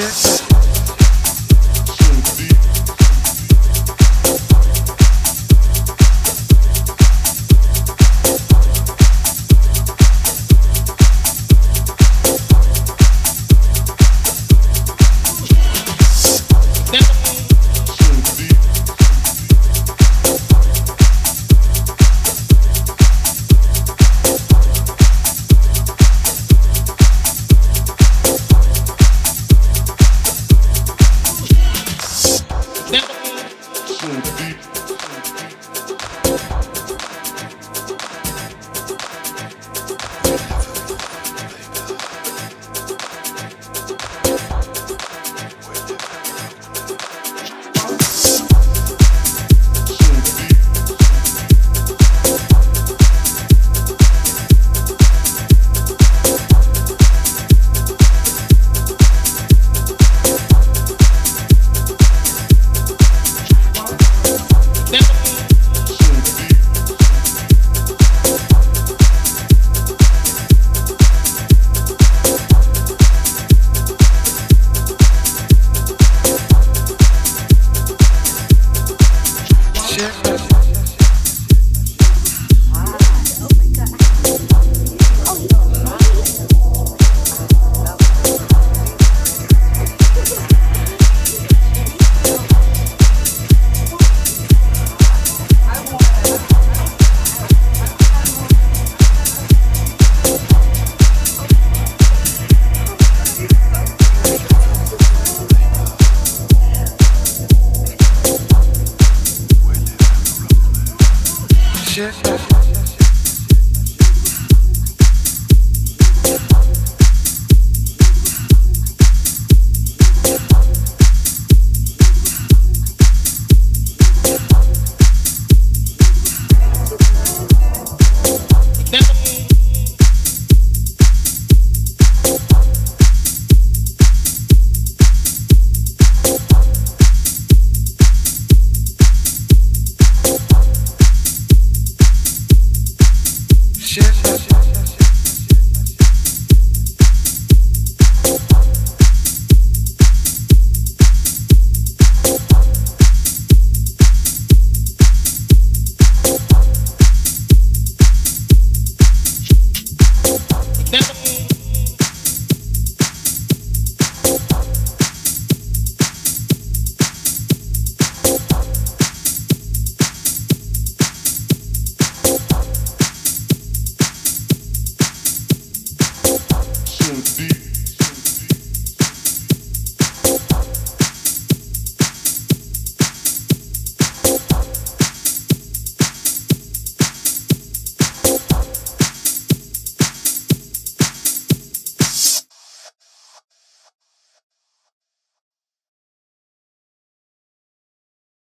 shit. shit.